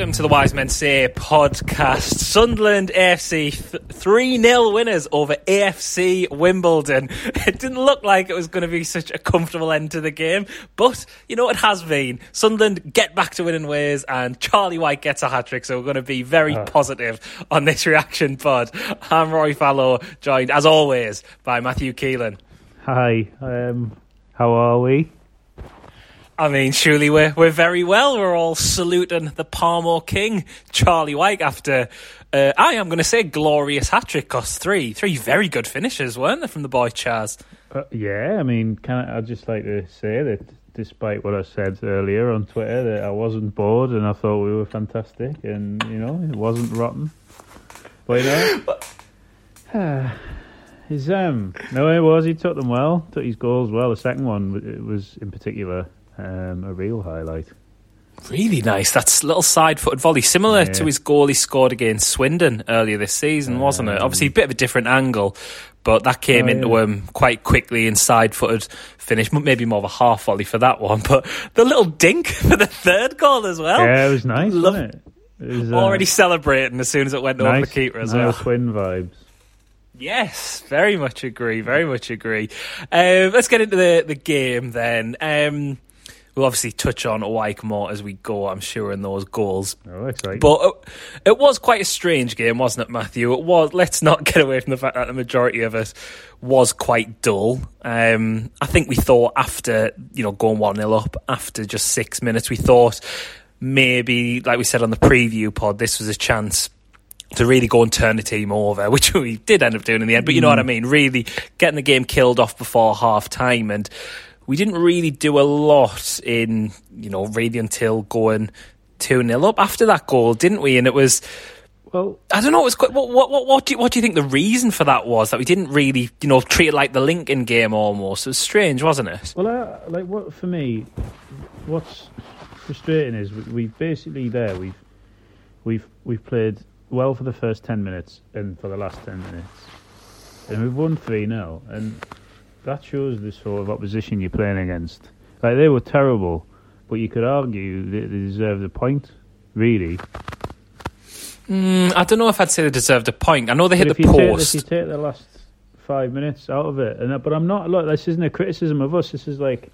Welcome to the Wise Men Say podcast. Sunderland AFC 3 0 winners over AFC Wimbledon. It didn't look like it was going to be such a comfortable end to the game, but you know, it has been. Sunderland get back to winning ways, and Charlie Wyke gets a hat trick, so we're going to be very positive on this reaction pod. I'm Rory Fallow, joined as always by Matthew Keeling. Hi, um, how are we? I mean, surely we're we're very well. We're all saluting the Palmo King, Charlie Wyke, after uh, I am going to say glorious hat trick. Cost three, three very good finishes, weren't they, from the boy Chaz? Uh, yeah, I mean, can I, I'd just like to say that despite what I said earlier on Twitter, that I wasn't bored and I thought we were fantastic, and you know, it wasn't rotten. But you know, his um, no, it was. He took them well, took his goals well. The second one was in particular um, a real highlight. Really nice. That's a little side-footed volley, similar Yeah. to his goal he scored against Swindon earlier this season, wasn't it? Obviously, a bit of a different angle, but that came Oh, into yeah. him quite quickly and side-footed finish. Maybe more of a half volley for that one, but the little dink for the third goal as well. yeah, it was nice, Love- wasn't it? it was, uh, Already celebrating as soon as it went over the keeper as nice well. twin vibes. Yes, very much agree. Very much agree. Um, let's get into the, the game then. Um, we'll obviously touch on Wyke more as we go, I'm sure, in those goals. Oh, exciting. But it was quite a strange game, wasn't it, Matthew? It was. Let's not get away from the fact that the majority of it was quite dull. Um, I think we thought after you know going one 0 up after just six minutes, we thought maybe, like we said on the preview pod, this was a chance to really go and turn the team over, which we did end up doing in the end. But you know what I mean? Really getting the game killed off before half time. And we didn't really do a lot in, you know, really until going 2 0 up after that goal, didn't we? And it was. well, I don't know. It was quite, what, what, what, what, do you, what do you think the reason for that was? That we didn't really, you know, treat it like the Lincoln game almost. It was strange, wasn't it? Well, uh, like what for me, what's frustrating is we, we've basically there we've we've we've played well for the first ten minutes and for the last ten minutes, and we've won three 0 and that shows the sort of opposition you're playing against. Like they were terrible, but you could argue they, they deserved a point, really. Mm, I don't know if I'd say they deserved a point. I know they hit But the if you take- post. if you take the last five minutes out of it, and but I'm not. Look, this isn't a criticism of us. This is like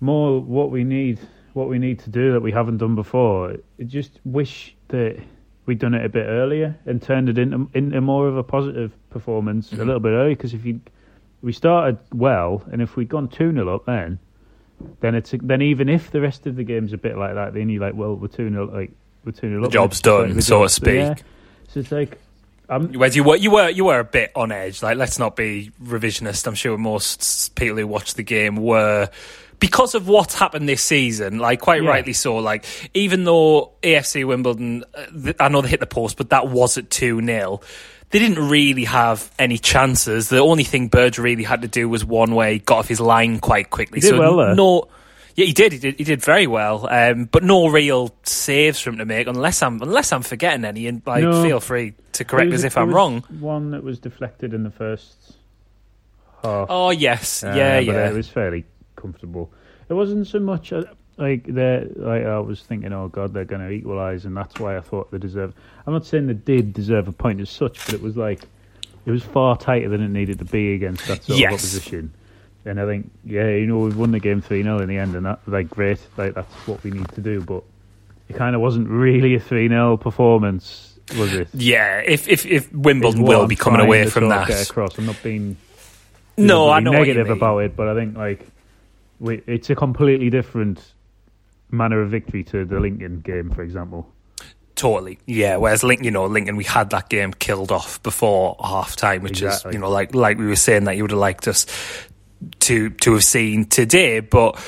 more what we need, what we need to do that we haven't done before. I just wish that we'd done it a bit earlier and turned it into into more of a positive performance Mm-hmm. a little bit earlier. Because if you we started well, and if we'd gone two 0 up, then then it's then even if the rest of the game's a bit like that, then you're like, well, we're two 0 like we're two 0 The job's done, so to job's- yeah. speak. So it's like. I'm, Whereas you were, you were, you were a bit on edge. Like, let's not be revisionist. I'm sure most people who watched the game were because of what's happened this season. Like, quite Yeah. rightly so. Like, even though AFC Wimbledon, uh, I know they hit the post, but that was at two 0 They didn't really have any chances. The only thing Burge really had to do was one way, got off his line quite quickly. He did so well there. no. Yeah, he did. He did. He did very well, um, but no real saves for him to make, unless I'm unless I'm forgetting any. And like, No. feel free to correct us if I'm wrong. One that was deflected in the first half. Oh yes, Uh, yeah, but yeah. It was fairly comfortable. It wasn't so much uh, like they like I was thinking, oh god, they're going to equalise, and that's why I thought they deserve. I'm not saying they did deserve a point as such, but it was like it was far tighter than it needed to be against that sort Yes. of opposition. and I think yeah, you know, we've won the game three 0 in the end, and that like great, like that's what we need to do. But it kind of wasn't really a three 0 performance, was it? Yeah, if if if Wimbledon will I'm be coming away from that. Across. I'm not being No, I know negative about it, but I think like we, it's a completely different manner of victory to the Lincoln game, for example. Totally, yeah. Whereas Lincoln, you know, Lincoln, we had that game killed off before half time, which Exactly. is, you know, like like we were saying that you would have liked us to to have seen today, but.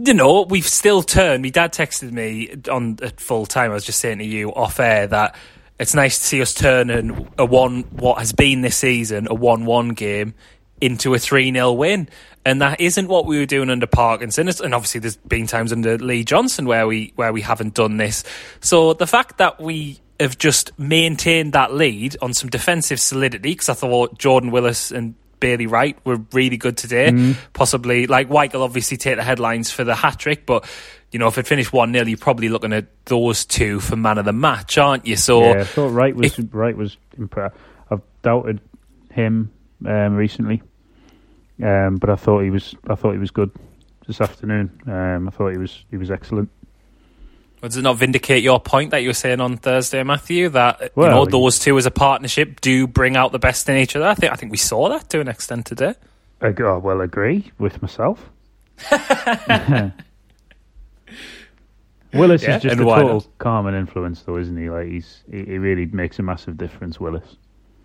You know, we've still turned. My dad texted me on at full time. I was just saying to you off air that it's nice to see us turning a one what has been this season a one-one game into a three 0 win, and that isn't what we were doing under Parkinson. And obviously, there's been times under Lee Johnson where we where we haven't done this. So the fact that we have just maintained that lead on some defensive solidity, because I thought Jordan Willis and Bailey Wright were really good today. Possibly, like Wyke will obviously take the headlines for the hat trick, but. You know, if it finished one 0 you're probably looking at those two for man of the match, aren't you? So yeah, I thought Wright was Wright was impressed. I've doubted him um, recently, um, but I thought he was I thought he was good this afternoon. Um, I thought he was he was excellent. Does it not vindicate your point that you were saying on Thursday, Matthew? That you know those two as a partnership do bring out the best in each other. I think I think we saw that to an extent today. I oh, well agree with myself. Willis Yeah, is just a total not? calming influence, though, isn't he? Like he's he, he really makes a massive difference. Willis.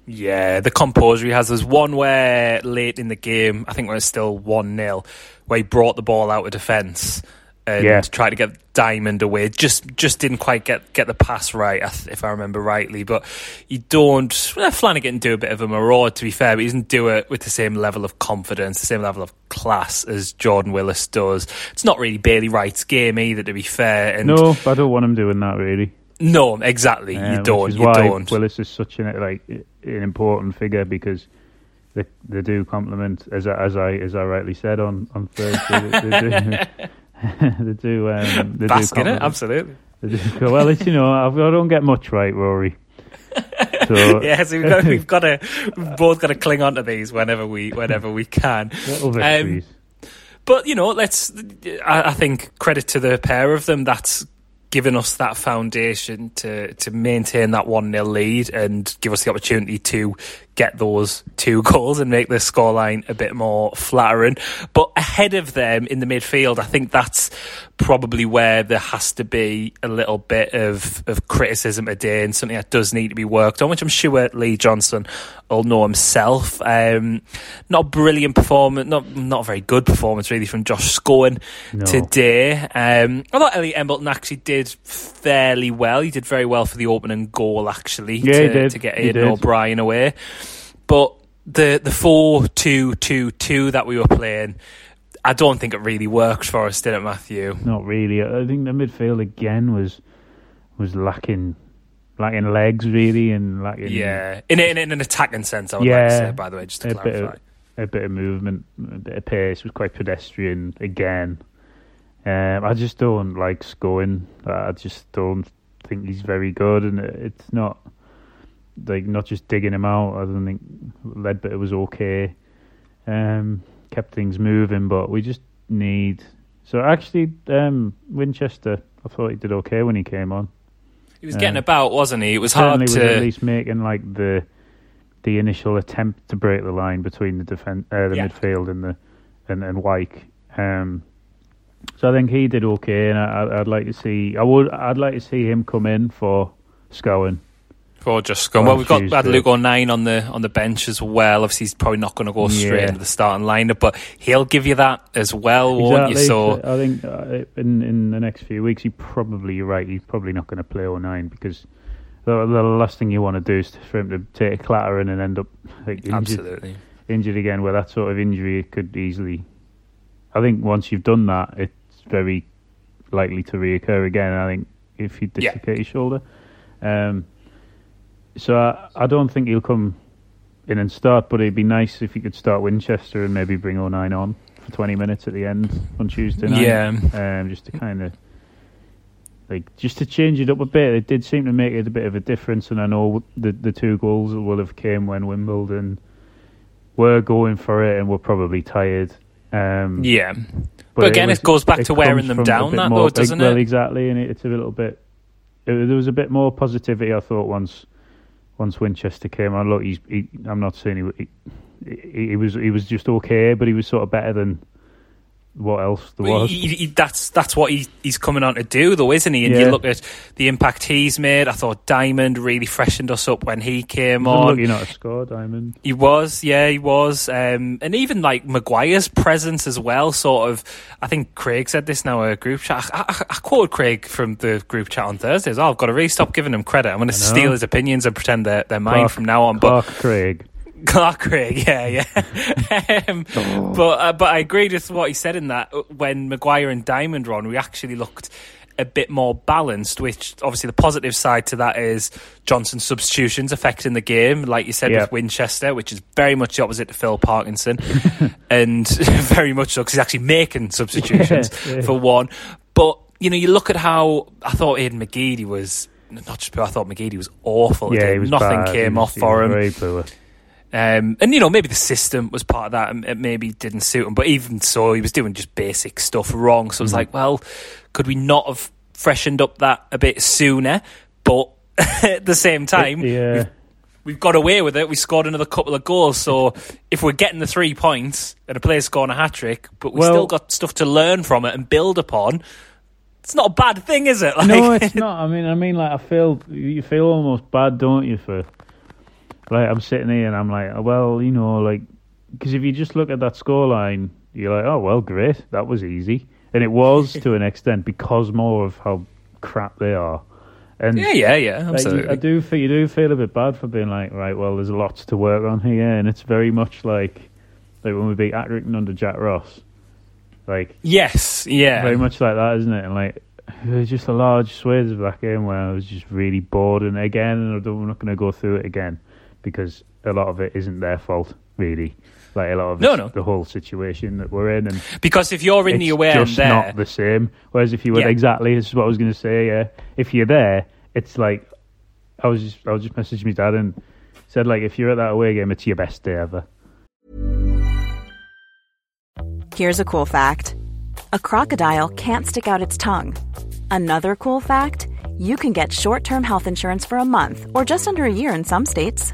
Yeah, the composure he has. There's one where late in the game, I think when it's still one 0 where he brought the ball out of defence and Yeah. tried to get Diamond away. Just just didn't quite get get the pass right, if I remember rightly. But you don't. Well, Flanagan do a bit of a maraud, to be fair, but he doesn't do it with the same level of confidence, the same level of class as Jordan Willis does. It's not really Bailey Wright's game either, to be fair. And No, I don't want him doing that really. no, exactly. You don't. Which is You why don't. Willis is such an like an important figure because they they do complement as I, as I as I rightly said on on Thursday. they, they do. they do. Um, they Bask do in it, absolutely. they do well, it's you know I've, I don't get much right, Rory. So Yeah, so we've got, we've got to, we've both got to cling on to these whenever we, whenever we can. Um. But you know, let's. I, I think credit to the pair of them. That's given us that foundation to to maintain that one 0 lead and give us the opportunity to get those two goals and make the scoreline a bit more flattering. But ahead of them in the midfield, I think that's probably where there has to be a little bit of, of criticism today and something that does need to be worked on, which I'm sure Lee Johnson will know himself. Um, not a brilliant performance, not not a very good performance really from Josh Scowen No. today. Um, I thought Elliot Embleton actually did fairly well. He did very well for the opening goal actually Yeah, to, he did. to get Aidan. O'Brien away. But the the four two two two that we were playing, I don't think it really worked for us, did it, Matthew? Not really. I think the midfield again was was lacking lacking legs really and lacking Yeah, in, in, in an attacking sense, I would like to say. By the way, just to a bit clarify. of a bit of movement, a bit of pace. Was quite pedestrian again. Um, I just don't like scoring. I just don't think he's very good, and it's not like not just digging him out. I don't think Leadbitter was okay. Um, kept things moving, but we just need. So actually, um, Winchester, I thought he did okay when he came on. He was getting Yeah. about, wasn't he? It was hard was to. at least making like the the initial attempt to break the line between the defense, uh, the Yeah. midfield, and the and and Wyke. Um, so I think he did okay, and I, I'd- I'd like to see. I would. I'd like to see him come in for Scowen. Just going well, we've got had. Luke O'Nien on the on the bench as well. Obviously, he's probably not going to go straight Yeah. into the starting lineup, but he'll give you that as well, won't you? Exactly. So I think uh, in in the next few weeks, he probably you're right. He's probably not going to play O'Nien because the, the last thing you want to do is for him to take a clattering and end up like injured, absolutely, injured again. Where that sort of injury it could easily. I think once you've done that, it's very likely to reoccur again. I think if you Yeah. dislocate your shoulder. Um, so I, I don't think he'll come in and start, but it'd be nice if he could start Winchester and maybe bring O'Nien on for 20 minutes at the end on Tuesday night. Yeah. Um, just to kind of like just to change it up a bit. It did seem to make it a bit of a difference, and I know the the two goals will have came when Wimbledon were going for it and were probably tired. Um, Yeah. But, again, it, was- goes back it to wearing them down, that more- though, doesn't it? well, exactly, and it, it's a little bit. It, there was a bit more positivity, I thought, once once Winchester came on. Look, he's. He, I'm not saying he, he he was he was just okay, but he was sort of better than what else there was. He- he- that's that's what he, he's coming on to do, though, isn't he? And you look at the impact he's made. I thought Diamond really freshened us up when he came on. lucky not to score, Diamond. He was, yeah, he was, um, and even like Maguire's presence as well. Sort of, I think Craig said this now a group chat. I, I, I quoted Craig from the group chat on Thursdays. Oh, I've got to really stop giving him credit. I'm going to steal his opinions and pretend they're, they're mine Clark- from now on. But Craig. Clark Craig, yeah, yeah. um, But uh, but I agreed with what he said in that uh, when Maguire and Diamond were on, we actually looked a bit more balanced. Which obviously the positive side to that is Johnson's substitutions affecting the game, like you said Yeah. with Winchester, which is very much the opposite to Phil Parkinson, and very much so because he's actually making substitutions Yeah, yeah. for one. But you know, you look at how I thought Aidan McGeady was. Not just, I thought McGeady was awful. Yeah, he was Nothing bad. Came was- off he for him. Um, and you know maybe the system was part of that, and it maybe didn't suit him. But even so, he was doing just basic stuff wrong. So Mm-hmm. it's like, well, could we not have freshened up that a bit sooner? But at the same time, yeah. we've, we've got away with it. We scored another couple of goals. So if we're getting the three points and a player's scoring a hat trick, but we Well- still got stuff to learn from it and build upon, it's not a bad thing, is it? Like, no, it's not. I mean, I mean, like I feel you feel almost bad, don't you? For like I'm sitting here and I'm like, oh, well, you know, like because if you just look at that scoreline, you're like, oh well, great, that was easy, and it was to an extent because more of how crap they are. And yeah, yeah, yeah, like, absolutely. I do feel you do feel a bit bad for being like, right, well, there's lots to work on here, and it's very much like like when we beat Accrington under Jack Ross, like yes, yeah. very much like that, isn't it? And like, there's just a large swathes of that game where I was just really bored. And again, and I don't- I'm not going to go through it again because a lot of it isn't their fault, really. Like a lot of No, it's no. the whole situation that we're in, and because if you're in it's the away end just there, not the same. Whereas if you were Yeah. exactly, this is what I was going to say. Yeah, if you're there, it's like I was just I was just messaging my dad and said like if you're at that away game, it's your best day ever. Here's a cool fact a crocodile can't stick out its tongue. Another cool fact you can get short term health insurance for a month or just under a year in some states.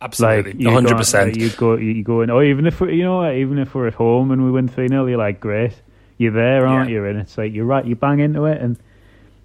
Absolutely, one hundred percent. You go, you go in. Oh, even if we, you know, even if we're at home and we win three 0 you're like, great, you're there, aren't Yeah. you? And it's like you're right, you bang into it, and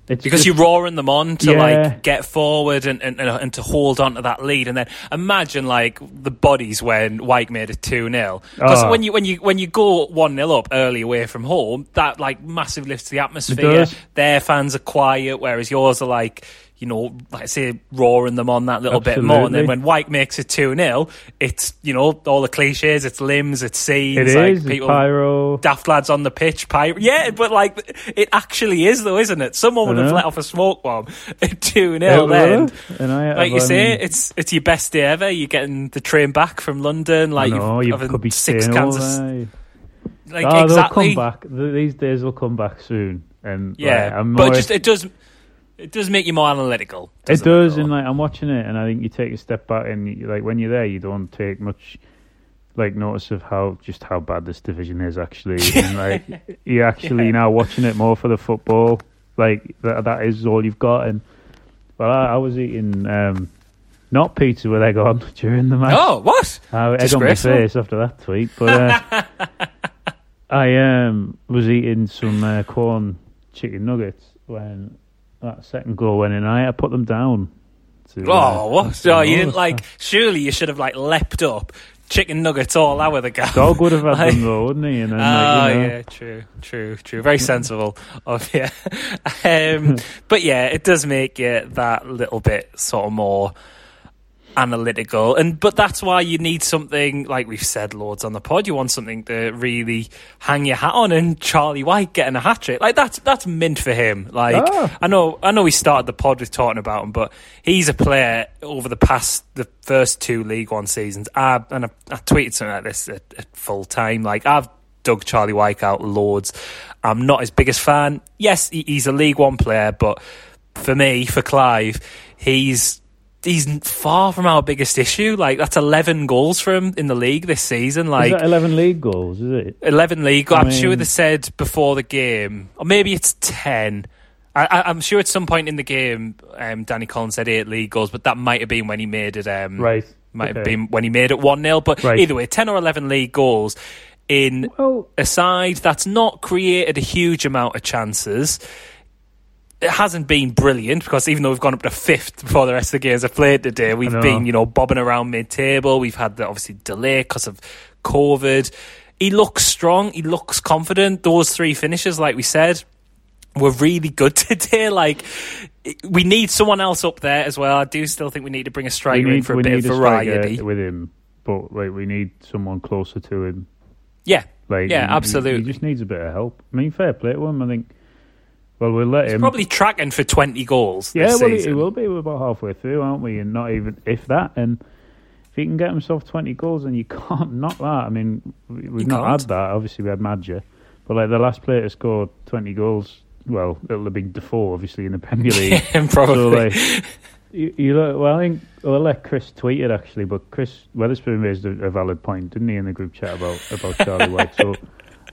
it's because just, you're roaring them on to Yeah. like get forward and, and, and, and to hold on to that lead and then imagine like the bodies when Wyke made it 2-0 because Oh. Ah. when you when you when you go 1-0 up early away from home that like massive lifts the atmosphere their fans are quiet whereas yours are like you know, like I say, roaring them on that little bit more. And then when Wyke makes it 2 0, it's, you know, all the cliches, it's limbs, it's scenes, it like is people pyro. daft lads on the pitch, pyro. Yeah, but like it actually is though, isn't it? Someone would have let off a smoke bomb at two It 0 then. and I, Like you I say, mean, it's it's your best day ever. You're getting the train back from London. Like know, you've you could be six cans of like oh, exactly. they'll come back. These days will come back soon, and Yeah, like, but just it does it does make you more analytical. It does, though? and like I'm watching it, and I think you take a step back, and you, like when you're there, you don't take much like notice of how just how bad this division is actually, and like you're actually now watching it more for the football. Like that, that is all you've got. And well, I, I was eating um, not pizza with egg on during the match. Oh, what? I egg on my face after that tweet, but uh, I um was eating some uh, corn chicken nuggets when that second goal went in, I, I put them down. To, Oh, uh, what? to Oh, you didn't like. Surely you should have like leapt up, chicken nuggets all out with the guy. Dog would have had Like- them though, wouldn't he? And then, Oh like, you know, yeah, true, true, true. Very sensible of you. Um, but yeah, it does make you that little bit sort of more analytical, and but that's why you need something like we've said loads on the pod. You want something to really hang your hat on, and Charlie Wyke getting a hat trick like that's that's mint for him. Like Ah. I know, I know we started the pod with talking about him, but he's a player over the past the first two League One seasons. I and I, I tweeted something like this at, at full time. Like I've dug Charlie Wyke out loads. I'm not his biggest fan. Yes, he, he's a League One player, but for me, for Clive, he's he's far from our biggest issue. Like that's 11 goals for him in the league this season. Like eleven league goals? Is it? 11 league. I I'm sure mean- they said before the game, or maybe it's 10. I, I, I'm sure at some point in the game, um, Danny Collins said eight league goals, but that might have been when he made it. Um, Right. Might have been when he made it one 0 But Right. either way, 10 or 11 league goals in Well, a side that's not created a huge amount of chances. It hasn't been brilliant because even though we've gone up to fifth before the rest of the games have played today, we've been, you know, bobbing around mid-table. We've had the obviously delay because of COVID. He looks strong. He looks confident. Those three finishes, like we said, were really good today. Like we need someone else up there as well. I do still think we need to bring a striker in for a bit of variety. with him, but like we need someone closer to him. Yeah, Like, yeah, he- he- absolutely. He just needs a bit of help. I mean, fair play to him. I think. Well, we'll let He's him. probably tracking for twenty goals. yeah, this well, he, will be. We're about halfway through, aren't we? And not even if that. And if he can get himself twenty goals, and you can't knock that. I mean, we- we've You not can't. had that. Obviously, we had Maja, but like the last player to score twenty goals. Well, it'll have been Defoe, obviously, in the Premier League. Probably. So, like, you, you look, well, I think we'll let Chris tweet it actually, but Chris Weatherspoon raised a, a valid point, didn't he, in the group chat about about Charlie Wyke? So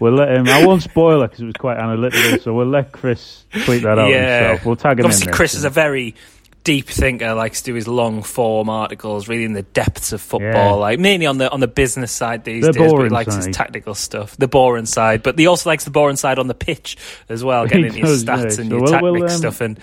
we'll let him. I won't spoil it because it was quite analytical. So we'll let Chris tweet that out himself. We'll tag him Obviously, in. Chris is a very deep thinker. Likes to do his long form articles, really in the depths of football. Yeah. Like mainly on the on the business side these The days. But he likes his side. tactical stuff, the boring side. But he also likes the boring side on the pitch as well, getting into your stats yeah. and So your we'll- tactic we'll, um, stuff. And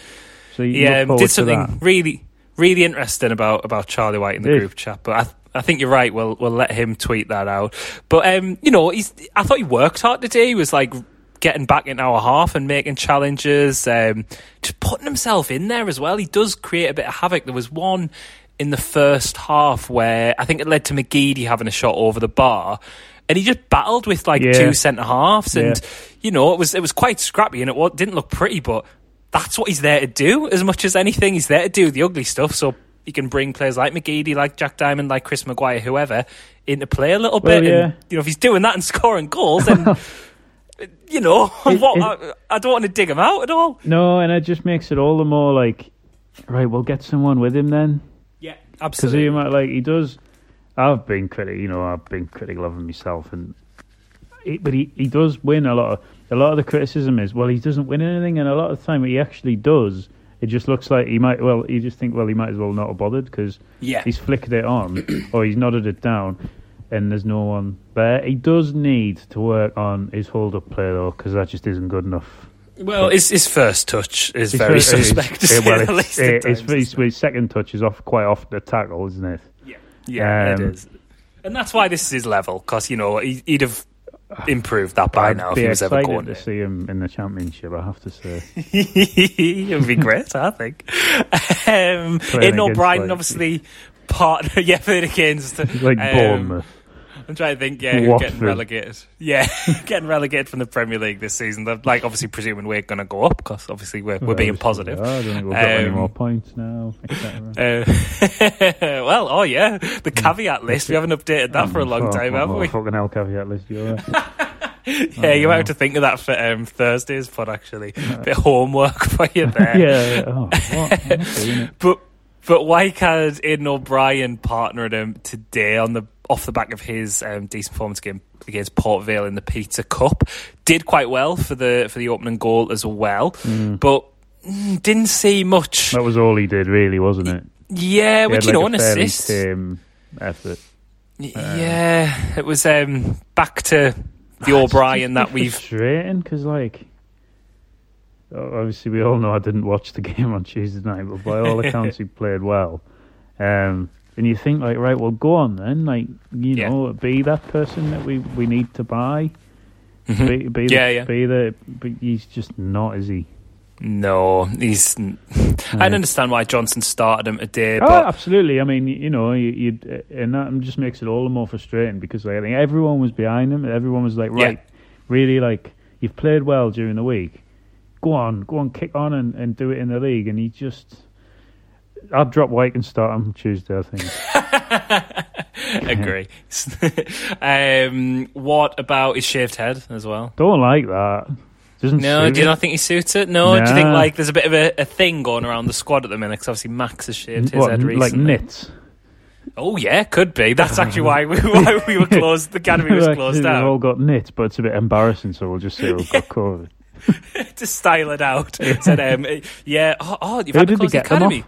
So look um, did something really, really interesting about about Charlie Wyke in the Did. group chat. But I, I think you're right. We'll we'll let him tweet that out. But um, you know, he's. I thought he worked hard today. He was like getting back in our half and making challenges, um, just putting himself in there as well. He does create a bit of havoc. There was one in the first half where I think it led to McGeady having a shot over the bar. And he just battled with like Yeah. two centre halves, and Yeah. you know it was it was quite scrappy, and it didn't look pretty, but that's what he's there to do as much as anything. He's there to do the ugly stuff, so he can bring players like McGeady, like Jack Diamond, like Chris Maguire, whoever, into play a little Well, bit. yeah. And you know, if he's doing that and scoring goals, then you know It- what? it- I, I don't want to dig him out at all. No, and it just makes it all the more like, right, we'll get someone with him then. Yeah, absolutely. Because he might like he does. I've been critical, you know, I've been critical of him myself, and he, but he, he does win a lot. Of, a lot of the criticism is, well, he doesn't win anything, and a lot of the time he actually does. It just looks like he might. Well, you just think, well, he might as well not have bothered because Yeah. he's flicked it on or he's nodded it down, and there's no one there. He does need to work on his hold-up play though, because that just isn't good enough. Well, his, his first touch is His very suspect. To eh, say well, the it's- least at his, times. his, his second touch is off quite off the tackle, isn't it? Yeah, yeah, Um, is. And that's why this is his level, because, you know, he, he'd have improved that by I'd now if he was ever going to see him in the championship. I have to say. it would be great, I think. Um, in O'Brien, like- obviously, partner, yeah, playing against. like um, Bournemouth. I'm trying to think, yeah, who's Watford. getting relegated. Yeah, getting relegated from the Premier League this season. They're like obviously presuming we're going to go up because obviously we're, we're being positive. I don't think we've got any Um, more points now. etc. Uh, well, oh yeah, the caveat list. We haven't updated that for a long Oh, time, oh, have oh, we? Fucking hell, caveat list, you're right. Yeah, you might have to think of that for um, Thursday's pod. Actually, bit of homework for you there. yeah, yeah. Oh, what? I'm not doing it. But but Wyke had Aidan O'Brien partnering him today on the off the back of his um, decent performance game against Port Vale in the Pizza Cup. Did quite well for the for the opening goal as well, but mm, didn't see much. That was all he did, really, wasn't it? Yeah, which you know, a an assist. effort. Y- yeah, it was um, back to the O'Brien that we've frustrating because, like, obviously we all know I didn't watch the game on Tuesday night, but by all accounts he played well. Um, and you think like, right, well, go on then, like you Yeah. know, be that person that we, we need to buy. Mhm. Be, be Yeah, the, yeah. Be the, but he's just not, is he? No, he's. I don't understand why Johnson started him today, Oh, but absolutely. I mean, you know, you, you and that just makes it all the more frustrating because like, I think everyone was behind him. Everyone was like, Yeah. right, really, like you've played well during the week. Go on, go on, kick on and, and do it in the league. And he just, I'd drop Wyke and start him Tuesday. I think. agree. um, what about his shaved head as well? Don't like that. Doesn't No, do you not think he suits it? No, do you think Nah. like there's a bit of a, a thing going around the squad at the minute? Because obviously Max has shaved his What, head like recently. nits? Oh yeah, could be. That's actually why we why we were closed. The academy was Like, closed They've all down got nits, but it's a bit embarrassing, so we'll just say we've got COVID. to style it out. Said, um, yeah. Oh, oh you've Who had to did they close the get them academy.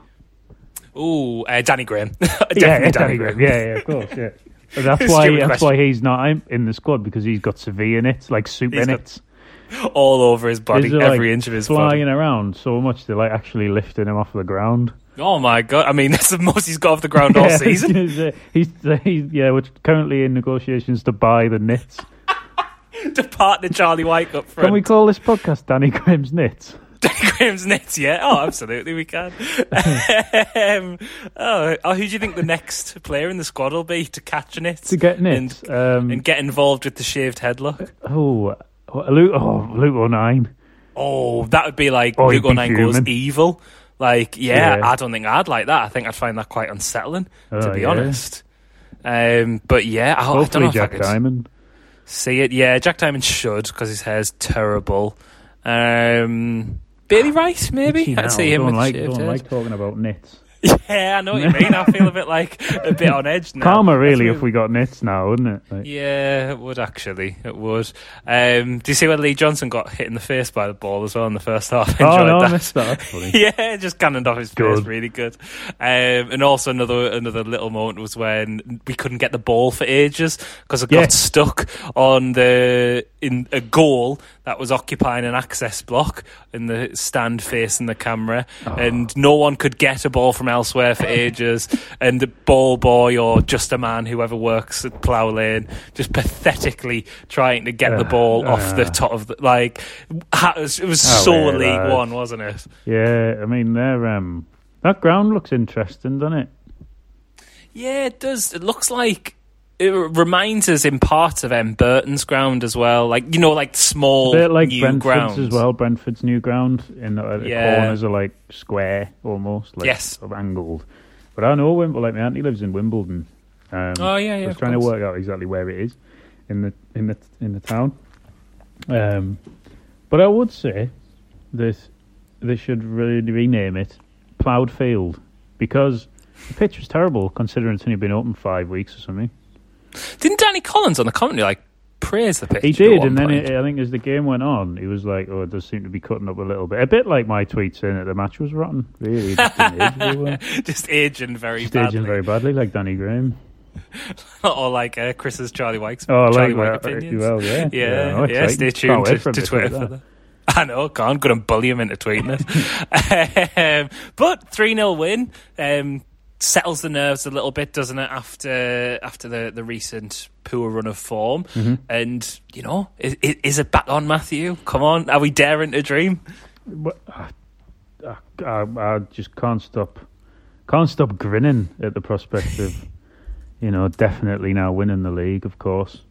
Oh, uh, Danny Graham. Definitely yeah, Danny Graham. Graham. Yeah, yeah, of course, yeah. But that's why Stupid that's question. why he's not in- in the squad because he's got severe nits, like super He's got nits. All over his body, These every like, inch of his flying body. around so much they're like actually lifting him off the ground. Oh my god! I mean, that's the most he's got off the ground all Yeah, season. he's, uh, he's, he's yeah, we're currently in negotiations to buy the nits. to partner Charlie Wyke up front. Can we call this podcast Danny Graham's nits? Danny Graham's nets, yeah. Oh, absolutely, we can. um, oh, oh, who do you think the next player in the squad will be to catch nits? To get nits, and, um, and get involved with the shaved head look. Oh, Luke, oh, Luke O'Nien. Oh, that would be like Oh, Luke he'd be O'Nien goes evil. Like, yeah, Yeah. I don't think I'd like that. I think I'd find that quite unsettling, to Oh, be yeah. honest. Um, but yeah, I, I don't know Hopefully if Jack I could Diamond. see it. Yeah, Jack Diamond should because his hair's terrible. Um, Bailey Rice, maybe I'd see him don't like, don't like talking about nits. Yeah, I know what you mean. I feel a bit like a bit on edge now. Karma, really, if we got nits now, wouldn't it? Like, Yeah, it would actually. It would. Um, do you see when Lee Johnson got hit in the face by the ball as well in the first half? oh, Enjoyed no, I that. missed that. Yeah, just cannoned off his face. Good. Really good. Um, and also another another little moment was when we couldn't get the ball for ages because it got Yes. stuck on the in a goal that was occupying an access block in the stand facing the camera, Oh. and no one could get a ball from elsewhere for ages. and the ball boy or just a man, whoever works at Plough Lane, just pathetically trying to get the Uh, ball off the uh. top of the like. It was, it was Oh, so yeah, League One, wasn't it? Yeah, I mean, they're, um, that ground looks interesting, doesn't it? Yeah, it does. It looks like it reminds us in part of M Burton's ground as well. Like you know, like small A bit like new Brentford's grounds as well. Brentford's new ground in the, the Yeah. corners are like square almost, like Yes. sort of angled. But I know Wimbledon. Like my auntie lives in Wimbledon. Um, Oh, yeah, yeah, I was trying to work out exactly where it is in the in the in the town. Um, but I would say that they should really rename it Ploughed Field because the pitch was terrible considering it's only been open five weeks or something. Didn't Danny Collins on the commentary like praise the pitch? He did, and then it, I think as the game went on, he was like, "Oh, it does seem to be cutting up a little bit." A bit like my tweet saying that the match was rotten. Really, just didn't age very well. just aging very Just badly, aging very badly, like Danny Graham. or like uh, Chris's Charlie Wyke's Oh, Charlie like Wyke opinions. Well, yeah, yeah, no, yeah. Stay tuned to, to to Twitter for that. I know, can't go and bully him into tweeting it. um, but three 0 win um, settles the nerves a little bit, doesn't it? After after the, the recent poor run of form, Mm-hmm. and you know, is, is it back on Matthew? Come on, are we daring to dream? Uh, uh, I, I just can't stop, can't stop grinning at the prospect of, you know, definitely now winning the league. Of course,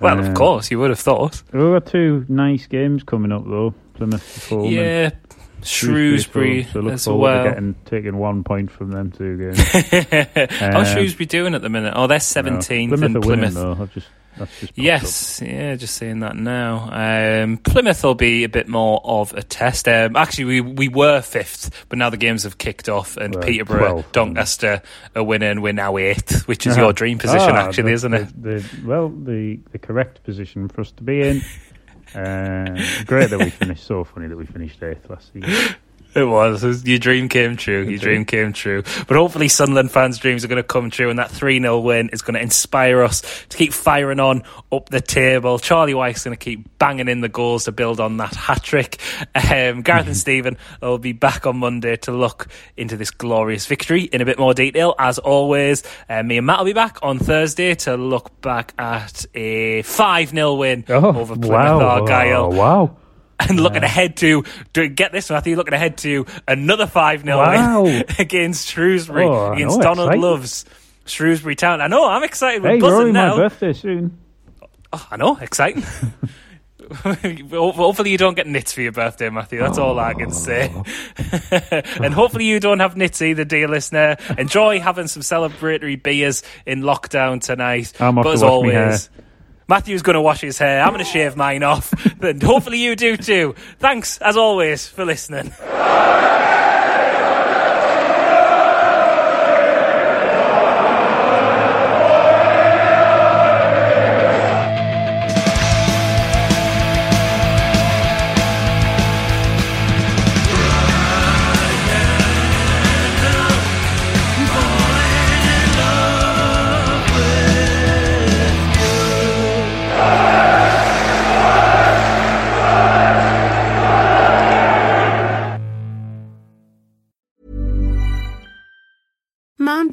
Well, Uh, of course, you would have thought. we've got two nice games coming up though. Plymouth before Yeah, Shrewsbury so look as forward well. to getting taking one point from them two games. How's Um, Shrewsbury doing at the minute? Oh, they're No, seventeenth, Plymouth and are winning Plymouth. though. I've just just Yes, yeah, just saying that now. Um, Plymouth will be a bit more of a test. Um, actually, we we were fifth, but now the games have kicked off, and Well, Peterborough, 12th. Doncaster are winning. We're now eighth, which is Uh-huh. your dream position, Ah, actually, the- isn't it? The, the, well, the the correct position for us to be in. Uh, great that we finished. So funny that we finished eighth last season. It was. It was. Your dream came true. Your dream came true. But hopefully, Sunderland fans' dreams are going to come true, and that 3 0 win is going to inspire us to keep firing on up the table. Charlie Wyke's going to keep banging in the goals to build on that hat trick. Um, Gareth and Stephen will be back on Monday to look into this glorious victory in a bit more detail. As always, uh, me and Matt will be back on Thursday to look back at a 5 0 win Oh, over Plymouth wow. Argyle. Oh, wow. And looking ahead to, to get this, Matthew, looking ahead to another 5 0 Wow. win against Shrewsbury, Oh, against know, Donald. Love's Shrewsbury Town. I know, I'm excited. We're Hey, buzzing now. my birthday soon. Oh, I know, exciting. hopefully you don't get nits for your birthday, Matthew. That's all I can say. and hopefully you don't have nits either, dear listener. Enjoy having some celebratory beers in lockdown tonight. I'm off but as always. Matthew's going to wash his hair. I'm going to shave mine off. and hopefully you do too. Thanks, as always, for listening.